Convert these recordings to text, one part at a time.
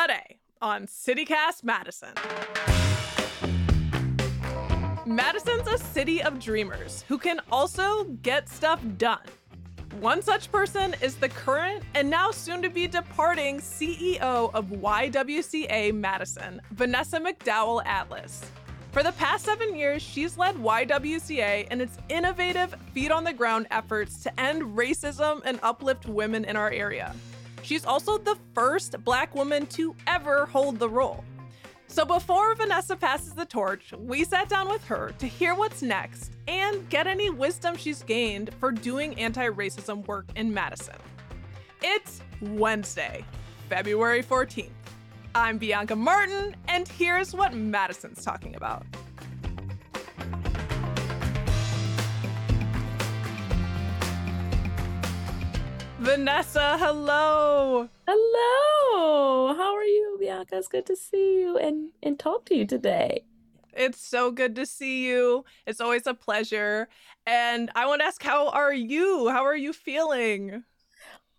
today on CityCast Madison. Madison's a city of dreamers who can also get stuff done. One such person is the current and now soon to be departing CEO of YWCA Madison, Vanessa McDowell Atlas. For the past seven years, she's led YWCA in its innovative feet on the ground efforts to end racism and uplift women in our area. She's also the first Black woman to ever hold the role. So before Vanessa passes the torch, we sat down with her to hear what's next and get any wisdom she's gained for doing anti racism work in Madison. It's Wednesday, February 14th. I'm Bianca Martin, and here's what Madison's talking about. Vanessa, hello. Hello. How are you, Bianca? It's good to see you and, and talk to you today. It's so good to see you. It's always a pleasure. And I want to ask, how are you? How are you feeling?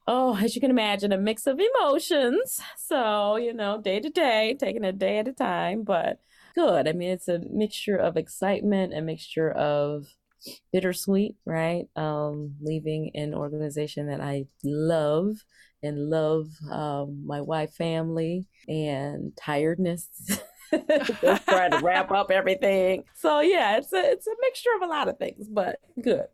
Oh, as you can imagine, a mix of emotions. So, you know, day to day, taking a day at a time, but good. I mean, it's a mixture of excitement, a mixture of bittersweet, right? Um, leaving an organization that I love and love um, my wife, family, and tiredness. Just trying to wrap up everything. So yeah, it's a it's a mixture of a lot of things, but good.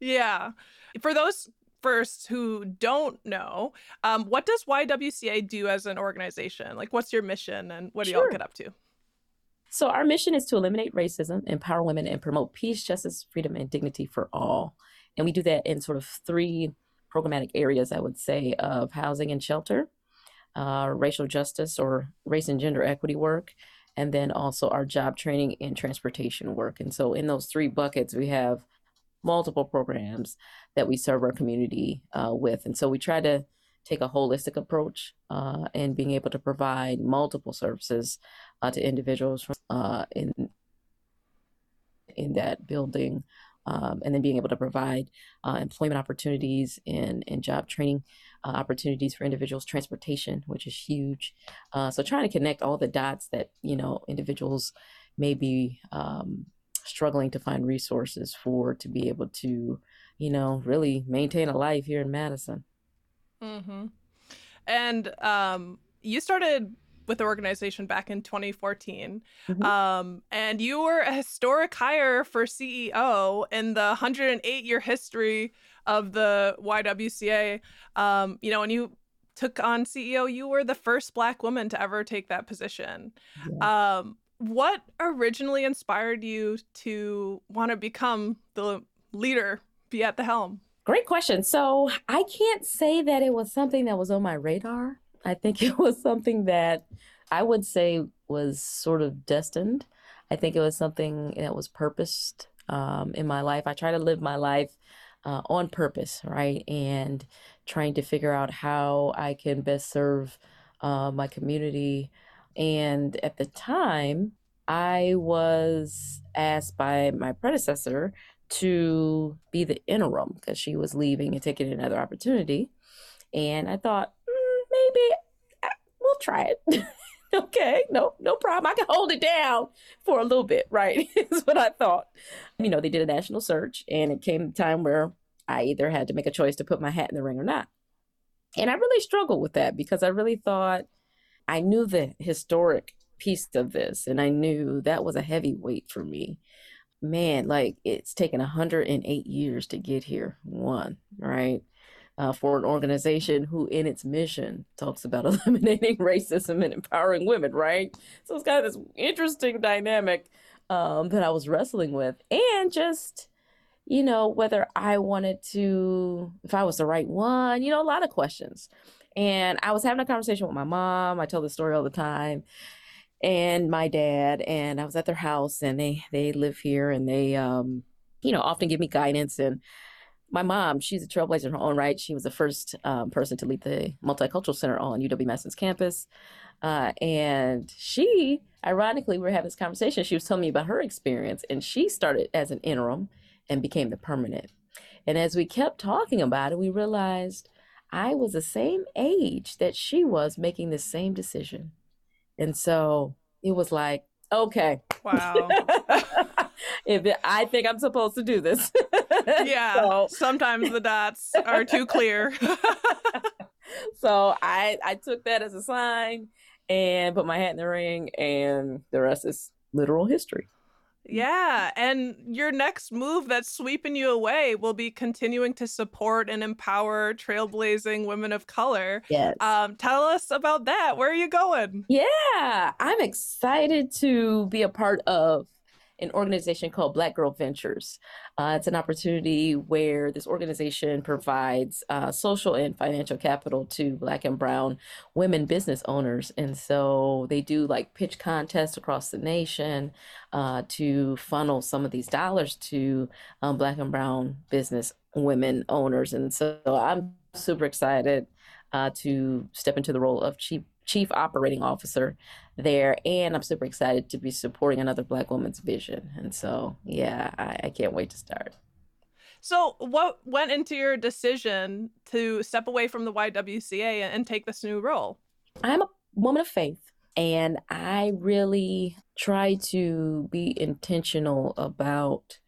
Yeah. For those first who don't know, um, what does YWCA do as an organization? Like, what's your mission and what do sure. y'all get up to? So, our mission is to eliminate racism, empower women, and promote peace, justice, freedom, and dignity for all. And we do that in sort of three programmatic areas, I would say, of housing and shelter, uh, racial justice or race and gender equity work, and then also our job training and transportation work. And so, in those three buckets, we have multiple programs that we serve our community uh, with. And so, we try to take a holistic approach uh, and being able to provide multiple services uh, to individuals from, uh, in in that building, um, and then being able to provide uh, employment opportunities and, and job training uh, opportunities for individuals, transportation, which is huge. Uh, so trying to connect all the dots that you know individuals may be um, struggling to find resources for to be able to you know really maintain a life here in Madison. Mm-hmm. And um, you started with the organization back in 2014. Mm-hmm. Um, and you were a historic hire for CEO in the 108 year history of the YWCA. Um, you know, when you took on CEO, you were the first Black woman to ever take that position. Yeah. Um, what originally inspired you to want to become the leader, be at the helm? Great question. So I can't say that it was something that was on my radar. I think it was something that I would say was sort of destined. I think it was something that was purposed um, in my life. I try to live my life uh, on purpose, right? And trying to figure out how I can best serve uh, my community. And at the time, I was asked by my predecessor to be the interim because she was leaving and taking another opportunity. And I thought, mm, maybe we'll try it. okay, no, no problem. I can hold it down for a little bit, right? is what I thought. You know, they did a national search, and it came time where I either had to make a choice to put my hat in the ring or not. And I really struggled with that because I really thought I knew the historic piece of this, and I knew that was a heavy weight for me man, like it's taken 108 years to get here. One, right? Uh, for an organization who, in its mission, talks about eliminating racism and empowering women, right? So it's kind of this interesting dynamic um, that I was wrestling with, and just you know whether I wanted to, if I was the right one, you know, a lot of questions. And I was having a conversation with my mom. I tell this story all the time and my dad and I was at their house and they they live here and they um you know often give me guidance and my mom she's a trailblazer in her own right she was the first um, person to lead the multicultural center on UW Madison's campus uh, and she ironically we were having this conversation she was telling me about her experience and she started as an interim and became the permanent and as we kept talking about it we realized I was the same age that she was making the same decision. And so it was like, okay. Wow. if it, I think I'm supposed to do this. yeah. So. Sometimes the dots are too clear. so I I took that as a sign and put my hat in the ring and the rest is literal history. Yeah, and your next move that's sweeping you away will be continuing to support and empower trailblazing women of color. Yes. Um, tell us about that. Where are you going? Yeah, I'm excited to be a part of an organization called Black Girl Ventures. Uh, it's an opportunity where this organization provides uh, social and financial capital to Black and Brown women business owners. And so they do like pitch contests across the nation uh, to funnel some of these dollars to um, Black and Brown business women owners. And so I'm super excited uh, to step into the role of chief chief operating officer there and i'm super excited to be supporting another black woman's vision. And so yeah I, I, can't wait to start. So what went into your decision to step away from the ywca and take this new role? I'm a woman of faith and i really try to be intentional about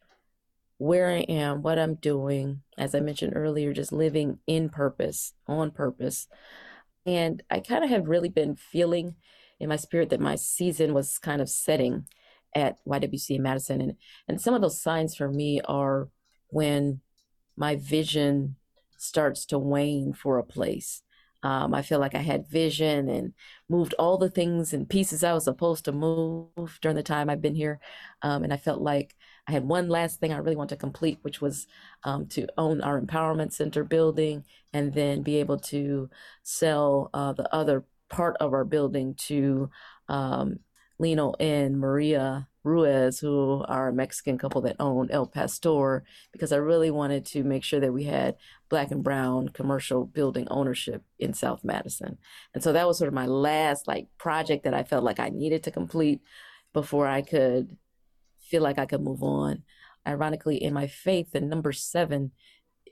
where i am what i'm doing. As i mentioned earlier just living in purpose on purpose and I kind of have really been feeling in my spirit that my season was kind of setting at YWCA Madison. And, and some of those signs for me are when my vision starts to wane for a place. Um, I feel like I had vision and moved all the things and pieces I was supposed to move during the time I've been here. Um, and I felt like I had one last thing I really want to complete, which was um, to own our empowerment center building and then be able to sell uh, the other part of our building to um, Lino and Maria Ruiz, who are a Mexican couple that own El Pastor, because I really wanted to make sure that we had black and brown commercial building ownership in South Madison. And so that was sort of my last like project that I felt like I needed to complete before I could feel like I could move on. Ironically, in my faith, the number seven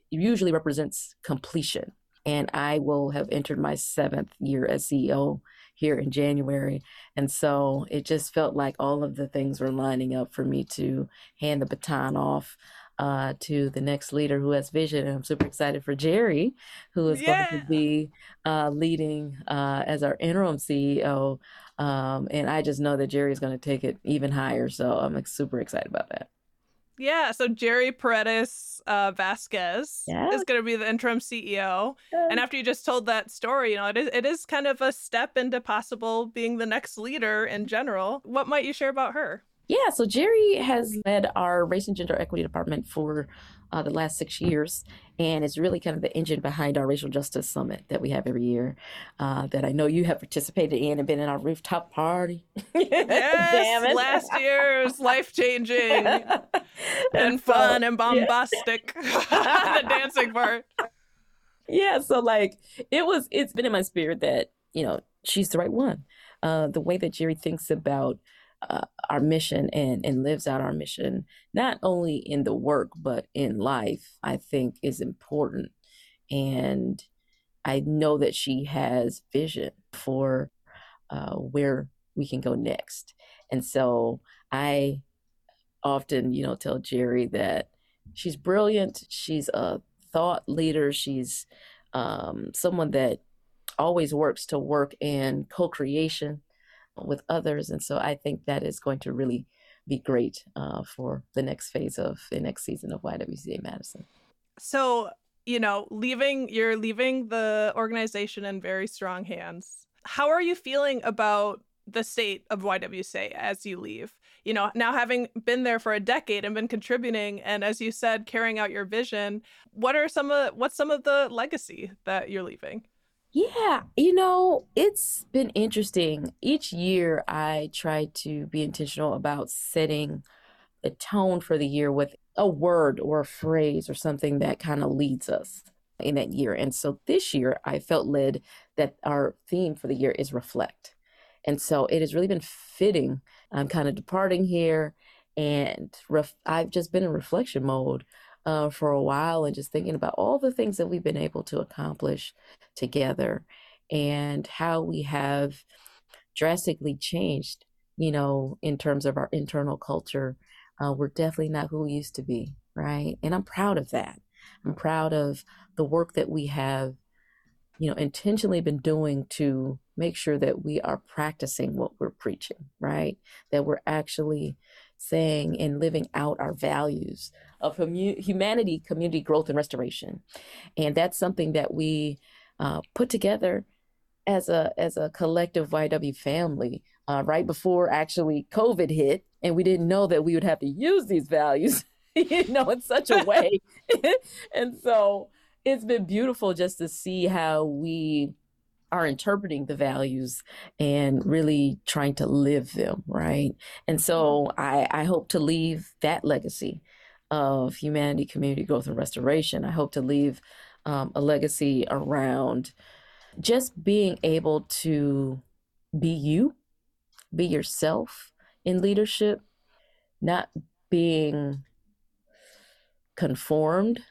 usually represents completion. And I will have entered my seventh year as CEO here in January. And so it just felt like all of the things were lining up for me to hand the baton off uh, to the next leader who has vision. And I'm super excited for Jerry, who is yeah. going to be uh, leading uh, as our interim CEO um, and I just know that Jerry is going to take it even higher. So I'm like, super excited about that. Yeah, so Jerry Paredes uh, Vasquez yeah. is going to be the interim CEO. Yeah. And after you just told that story, you know, it is it is kind of a step into possible being the next leader in general. What might you share about her? Yeah, so Jerry has led our race and gender equity department for uh, the last six years, and it's really kind of the engine behind our racial justice summit that we have every year. Uh, that I know you have participated in and been in our rooftop party. yes, last year's life changing and, and fun so, and bombastic. Yeah. the dancing part. Yeah, so like it was. It's been in my spirit that you know she's the right one. Uh, the way that Jerry thinks about uh, our mission and and lives out our mission not only in the work but in life i think is important. And i know that she has vision for uh, where we can go next. And so i often you know tell jerry that she's brilliant she's a thought leader she's um, someone that always works to work in co-creation with others. And so I think that is going to really be great uh, for the next phase of the next season of YWCA Madison. So, you know, leaving, you're leaving the organization in very strong hands. How are you feeling about the state of YWCA as you leave? You know, now having been there for a decade and been contributing, and as you said, carrying out your vision, what are some of what's some of the legacy that you're leaving? Yeah, you know, it's been interesting. Each year, I try to be intentional about setting the tone for the year with a word or a phrase or something that kind of leads us in that year. And so this year, I felt led that our theme for the year is reflect. And so it has really been fitting. I'm kind of departing here, and ref- I've just been in reflection mode uh, for a while and just thinking about all the things that we've been able to accomplish together and how we have drastically changed, you know, in terms of our internal culture. Uh, we're definitely not who we used to be, right? And I'm proud of that. I'm proud of the work that we have, you know, intentionally been doing to make sure that we are practicing what we're preaching, right? That we're actually saying and living out our values of humanity, community growth, and restoration. And that's something that we uh, put together as a as a collective YW family uh, right before actually COVID hit, and we didn't know that we would have to use these values, you know, in such a way. and so it's been beautiful just to see how we are interpreting the values and really trying to live them, right? And so mm-hmm. I, I hope to leave that legacy of humanity, community growth, and restoration. I hope to leave um, a legacy around just being able to be you, be yourself in leadership, not being conformed,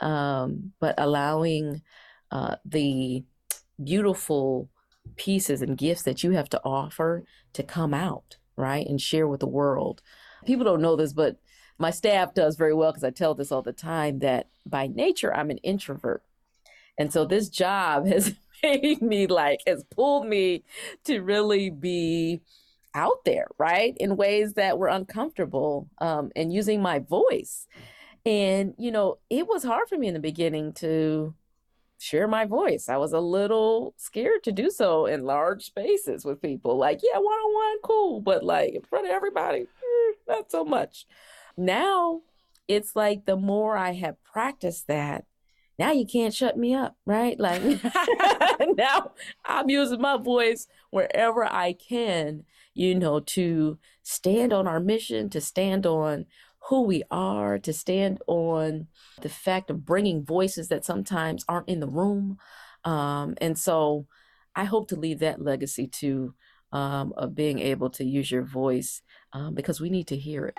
um, but allowing uh, the beautiful pieces and gifts that you have to offer to come out, right? And share with the world. People don't know this, but my staff does very well because I tell this all the time that by nature, I'm an introvert. And so this job has made me like, has pulled me to really be out there, right? In ways that were uncomfortable um, and using my voice. And, you know, it was hard for me in the beginning to share my voice. I was a little scared to do so in large spaces with people. Like, yeah, one on one, cool, but like in front of everybody, eh, not so much. Now it's like the more I have practiced that, now you can't shut me up, right? Like now I'm using my voice wherever I can, you know, to stand on our mission, to stand on who we are, to stand on the fact of bringing voices that sometimes aren't in the room. Um, and so I hope to leave that legacy too um, of being able to use your voice um, because we need to hear it.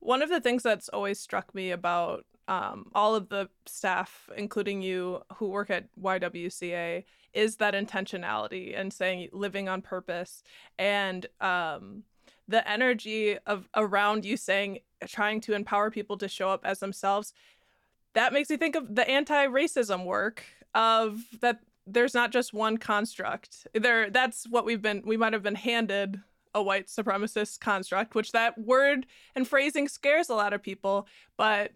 One of the things that's always struck me about um, all of the staff, including you who work at YWCA, is that intentionality and saying living on purpose and um, the energy of around you saying trying to empower people to show up as themselves. That makes me think of the anti-racism work of that there's not just one construct. There that's what we've been we might have been handed a white supremacist construct, which that word and phrasing scares a lot of people, but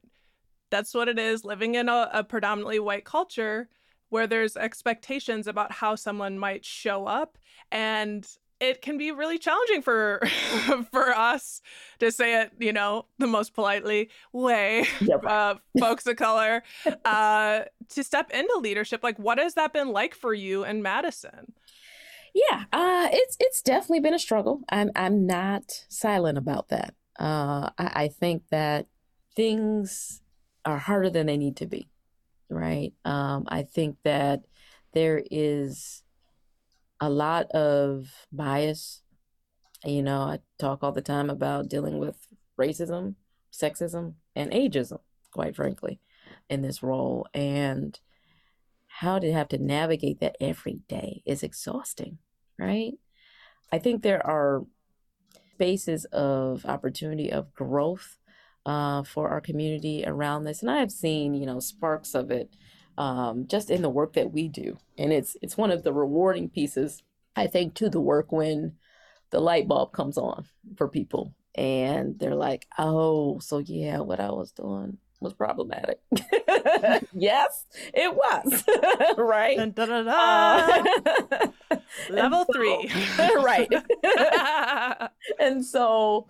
that's what it is living in a, a predominantly white culture where there's expectations about how someone might show up and it can be really challenging for for us to say it, you know, the most politely way, yep. uh, folks of color, uh, to step into leadership. Like, what has that been like for you in Madison? Yeah, uh, it's it's definitely been a struggle. I'm I'm not silent about that. Uh, I, I think that things are harder than they need to be, right? Um, I think that there is a lot of bias. You know, I talk all the time about dealing with racism, sexism, and ageism, quite frankly, in this role. And how to have to navigate that every day is exhausting, right? I think there are spaces of opportunity of growth uh, for our community around this. And I have seen, you know, sparks of it um, just in the work that we do. And it's it's one of the rewarding pieces, I think, to the work when the light bulb comes on for people and they're like, oh, so yeah, what I was doing was problematic. yes, it was. right. Dun, dun, dun, uh, Level so, three. right. and so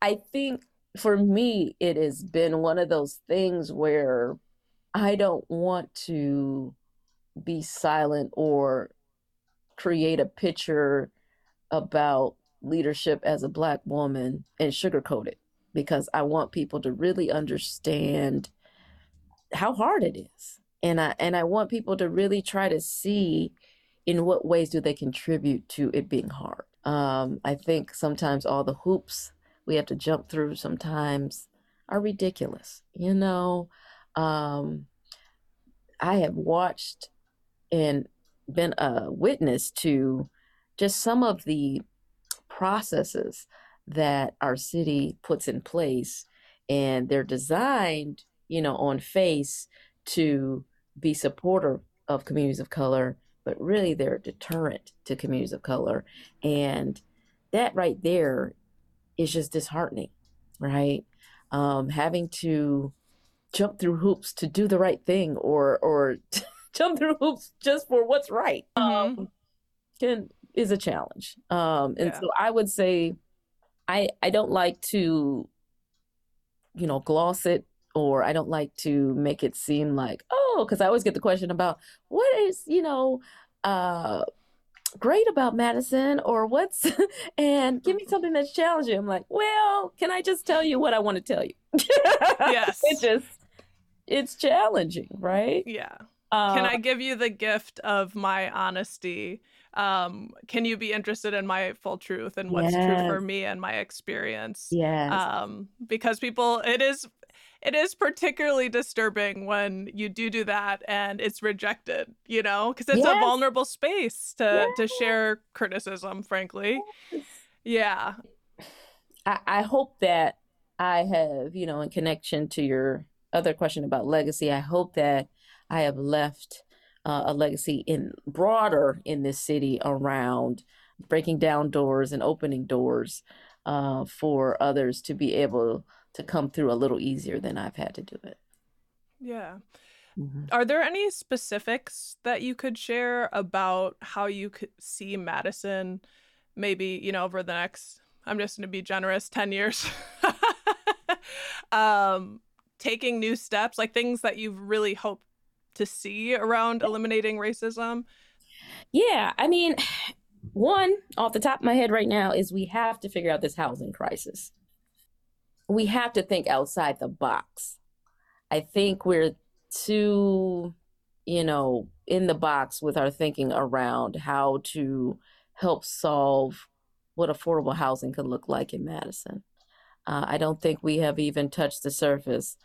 I think for me, it has been one of those things where I don't want to be silent or create a picture about leadership as a Black woman and sugarcoat it because I want people to really understand how hard it is. And I and I want people to really try to see in what ways do they contribute to it being hard? Um, I think sometimes all the hoops we have to jump through sometimes are ridiculous. You know, um, I have watched and been a witness to just some of the processes that our city puts in place and they're designed you know on face to be supportive of communities of color but really they're a deterrent to communities of color and that right there is just disheartening right um, having to jump through hoops to do the right thing or or jump through hoops just for what's right mm-hmm. um, can is a challenge um, and yeah. so i would say i i don't like to you know gloss it or i don't like to make it seem like oh because i always get the question about what is you know uh great about Madison or what's and give me something that's challenging. I'm like, well, can I just tell you what I want to tell you? yes. it just it's challenging, right? Yeah. Uh, can I give you the gift of my honesty? Um, can you be interested in my full truth and what's yes. true for me and my experience? Yes. Um, because people, it is it is particularly disturbing when you do do that and it's rejected you know because it's yes. a vulnerable space to yes. to share criticism frankly yes. yeah I, I hope that i have you know in connection to your other question about legacy i hope that i have left uh, a legacy in broader in this city around breaking down doors and opening doors uh, for others to be able to come through a little easier than I've had to do it. Yeah. Mm-hmm. Are there any specifics that you could share about how you could see Madison maybe, you know, over the next I'm just going to be generous 10 years. um taking new steps, like things that you've really hoped to see around eliminating racism? Yeah, I mean, one off the top of my head right now is we have to figure out this housing crisis we have to think outside the box. I think we're too, you know, in the box with our thinking around how to help solve what affordable housing could look like in Madison. Uh, I don't think we have even touched the surface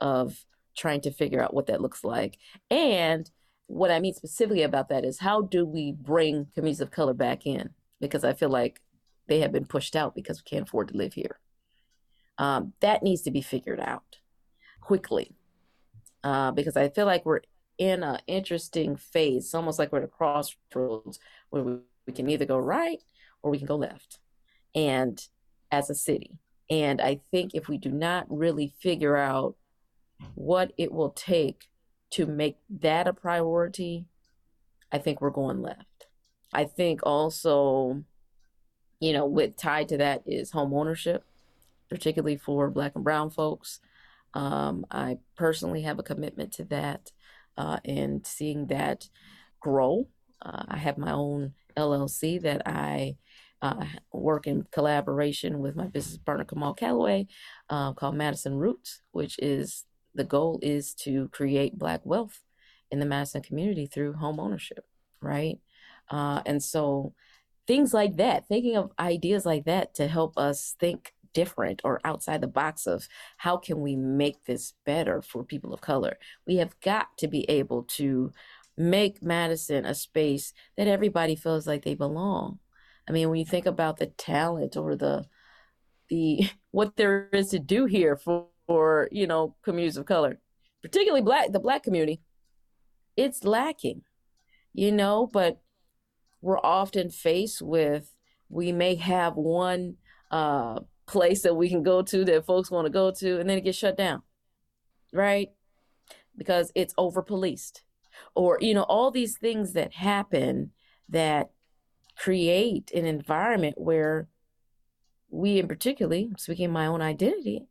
of trying to figure out what that looks like. And what I mean specifically about that is how do we bring communities of color back in? Because I feel like they have been pushed out because we can't afford to live here. Um, that needs to be figured out quickly uh, because I feel like we're in an interesting phase. It's almost like we're at a crossroads where we, we can either go right or we can go left. And as a city. And I think if we do not really figure out what it will take to make that a priority, I think we're going left. I think also, you know, with tied to that is home ownership particularly for Black and Brown folks. Um, I personally have a commitment to that uh, and seeing that grow. Uh, I have my own LLC that I uh, work in collaboration with my business partner Kamal Calloway uh, called Madison Roots, which is the goal is to create Black wealth in the Madison community through home ownership, right? Uh, and so things like that, thinking of ideas like that to help us think different or outside the box of how can we make this better for people of color. We have got to be able to make Madison a space that everybody feels like they belong. I mean, when you think about the talent or the the what there is to do here for, for you know communities of color, particularly black the black community, it's lacking, you know. But we're often faced with we may have one uh, place that we can go to that folks want to go to, and then it gets shut down, right? Because it's over policed. Or, you know, all these things that happen that create an environment where we, in particularly, speaking my own identity,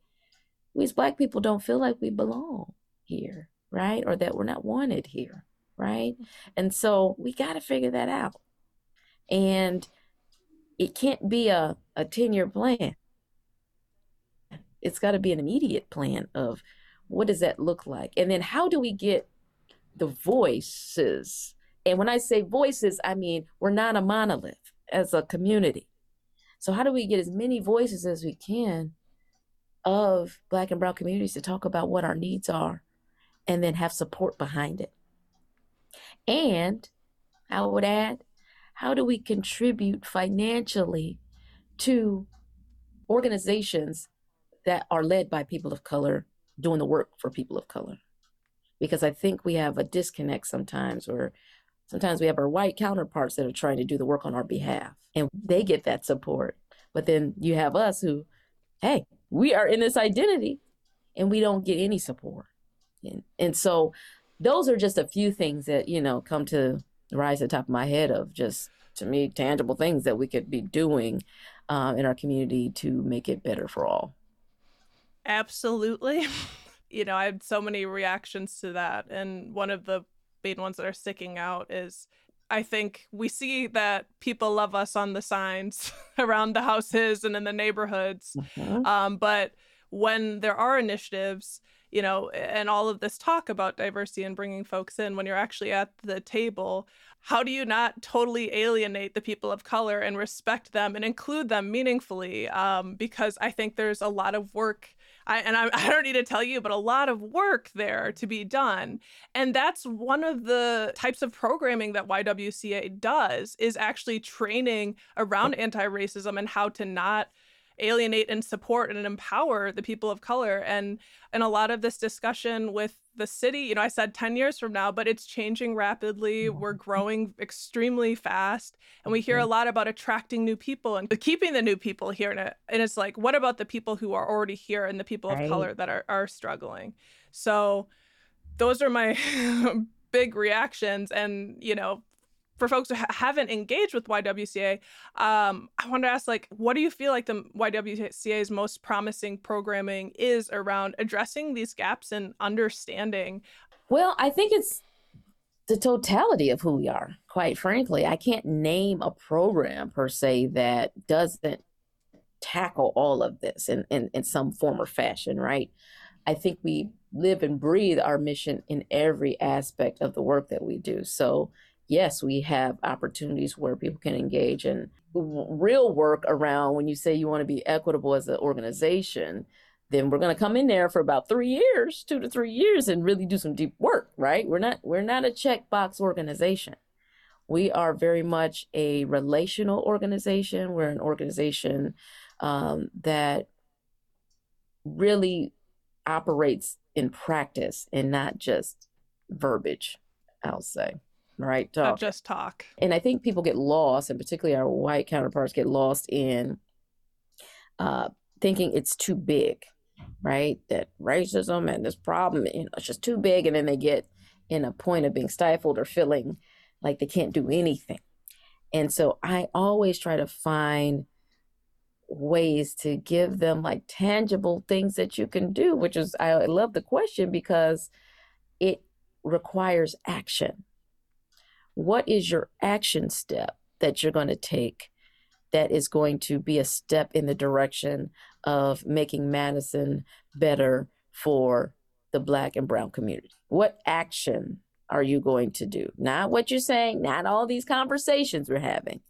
we as Black people don't feel like we belong here, right? Or that we're not wanted here, right? And so we got to figure that out. And it can't be a, a 10 year plan it's got to be an immediate plan of what does that look like and then how do we get the voices And when I say voices, I mean we're not a monolith as a community. So, how do we get as many voices as we can of Black and Brown communities to talk about what our needs are and then have support behind it? And I would add, how do we contribute financially to organizations that are led by people of color doing the work for people of color? Because I think we have a disconnect sometimes where sometimes we have our white counterparts that are trying to do the work on our behalf and they get that support. But then you have us who, hey, we are in this identity and we don't get any support. And, and so those are just a few things that, you know, come to rise at the top of my head of just to me tangible things that we could be doing uh, in our community to make it better for all. Absolutely. you know, I had so many reactions to that. And one of the main ones that are sticking out is I think we see that people love us on the signs around the houses and in the neighborhoods. Mm-hmm. Um, but when there are initiatives, you know, and all of this talk about diversity and bringing folks in, when you're actually at the table, how do you not totally alienate the people of color and respect them and include them meaningfully? Um, because I think there's a lot of work I, and I, I don't need to tell you, but a lot of work there to be done. And that's one of the types of programming that YWCA does is actually training around anti-racism and how to not alienate and support and empower the people of color. And and a lot of this discussion with the city you know i said 10 years from now but it's changing rapidly. We're mm-hmm. growing extremely fast and we hear a lot about attracting new people and keeping the new people here. And, and it's like what about the people who are already here and the people of right. color that are, are struggling? So those are my big reactions. And you know for folks who ha- haven't engaged with YWCA, um, I want to ask, like, what do you feel like the YWCA's most promising programming is around addressing these gaps and understanding? Well, I think it's the totality of who we are. Quite frankly, I can't name a program per se that doesn't tackle all of this in, in, in some form or fashion, right? I think we live and breathe our mission in every aspect of the work that we do. So yes, we have opportunities where people can engage in real work around when you say you want to be equitable as an organization, then we're going to come in there for about three years, two to three years, and really do some deep work, right? We're not we're not a checkbox organization. We are very much a relational organization. We're an organization um, that really operates in practice and not just verbiage. I'll say right? Talk. Not just talk. And I think people get lost, and particularly our white counterparts get lost in uh, thinking it's too big, right? That racism and this problem, you know, it's just too big, and then they get in a point of being stifled or feeling like they can't do anything. And so I always try to find ways to give them like tangible things that you can do, which is I love the question because it requires action what is your action step that you're going to take that is going to be a step in the direction of making Madison better for the Black and Brown community? What action are you going to do? Not what you're saying, not all these conversations we're having.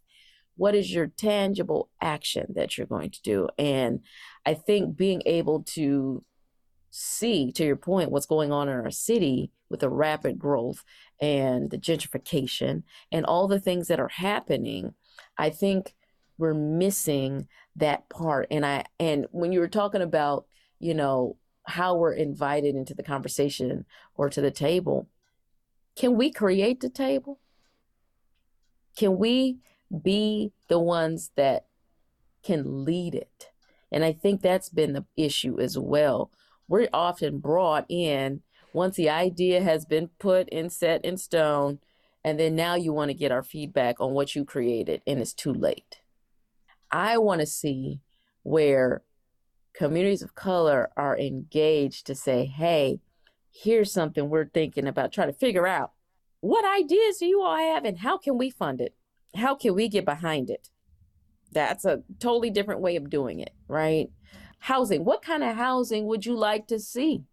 What is your tangible action that you're going to do? And I think being able to see, to your point, what's going on in our city with the rapid growth and the gentrification and all the things that are happening, I think we're missing that part. And I and when you were talking about, you know, how we're invited into the conversation or to the table, can we create the table? Can we be the ones that can lead it? And I think that's been the issue as well. We're often brought in once the idea has been put and set in stone, and then now you want to get our feedback on what you created, and it's too late. I want to see where communities of color are engaged to say, hey, here's something we're thinking about, trying to figure out what ideas do you all have and how can we fund it? How can we get behind it? That's a totally different way of doing it, right? Housing. What kind of housing would you like to see?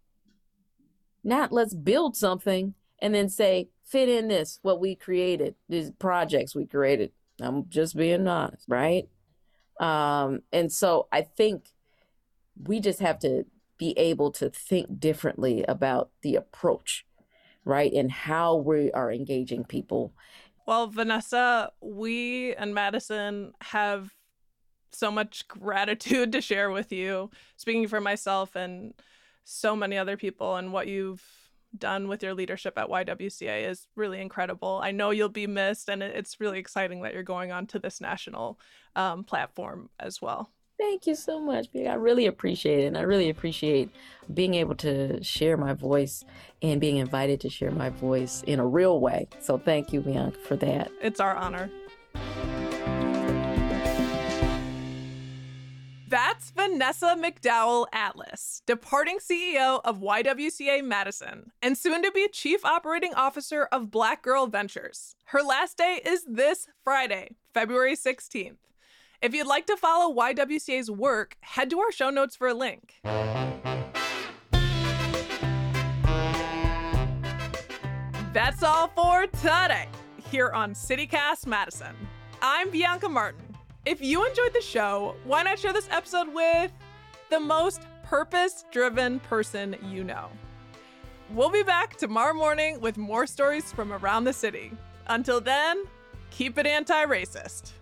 Not let's build something and then say, fit in this, what we created, these projects we created. I'm just being honest, right? Um, and so I think we just have to be able to think differently about the approach, right? And how we are engaging people. Well, Vanessa, we and Madison have so much gratitude to share with you, speaking for myself and so many other people, and what you've done with your leadership at YWCA is really incredible. I know you'll be missed, and it's really exciting that you're going on to this national um, platform as well. Thank you so much. I really appreciate it. And I really appreciate being able to share my voice and being invited to share my voice in a real way. So thank you, Bianca, for that. It's our honor. That's Vanessa McDowell Atlas, departing CEO of YWCA Madison and soon to be Chief Operating Officer of Black Girl Ventures. Her last day is this Friday, February 16th. If you'd like to follow YWCA's work, head to our show notes for a link. That's all for today here on CityCast Madison. I'm Bianca Martin. If you enjoyed the show, why not share this episode with the most purpose driven person you know? We'll be back tomorrow morning with more stories from around the city. Until then, keep it anti racist.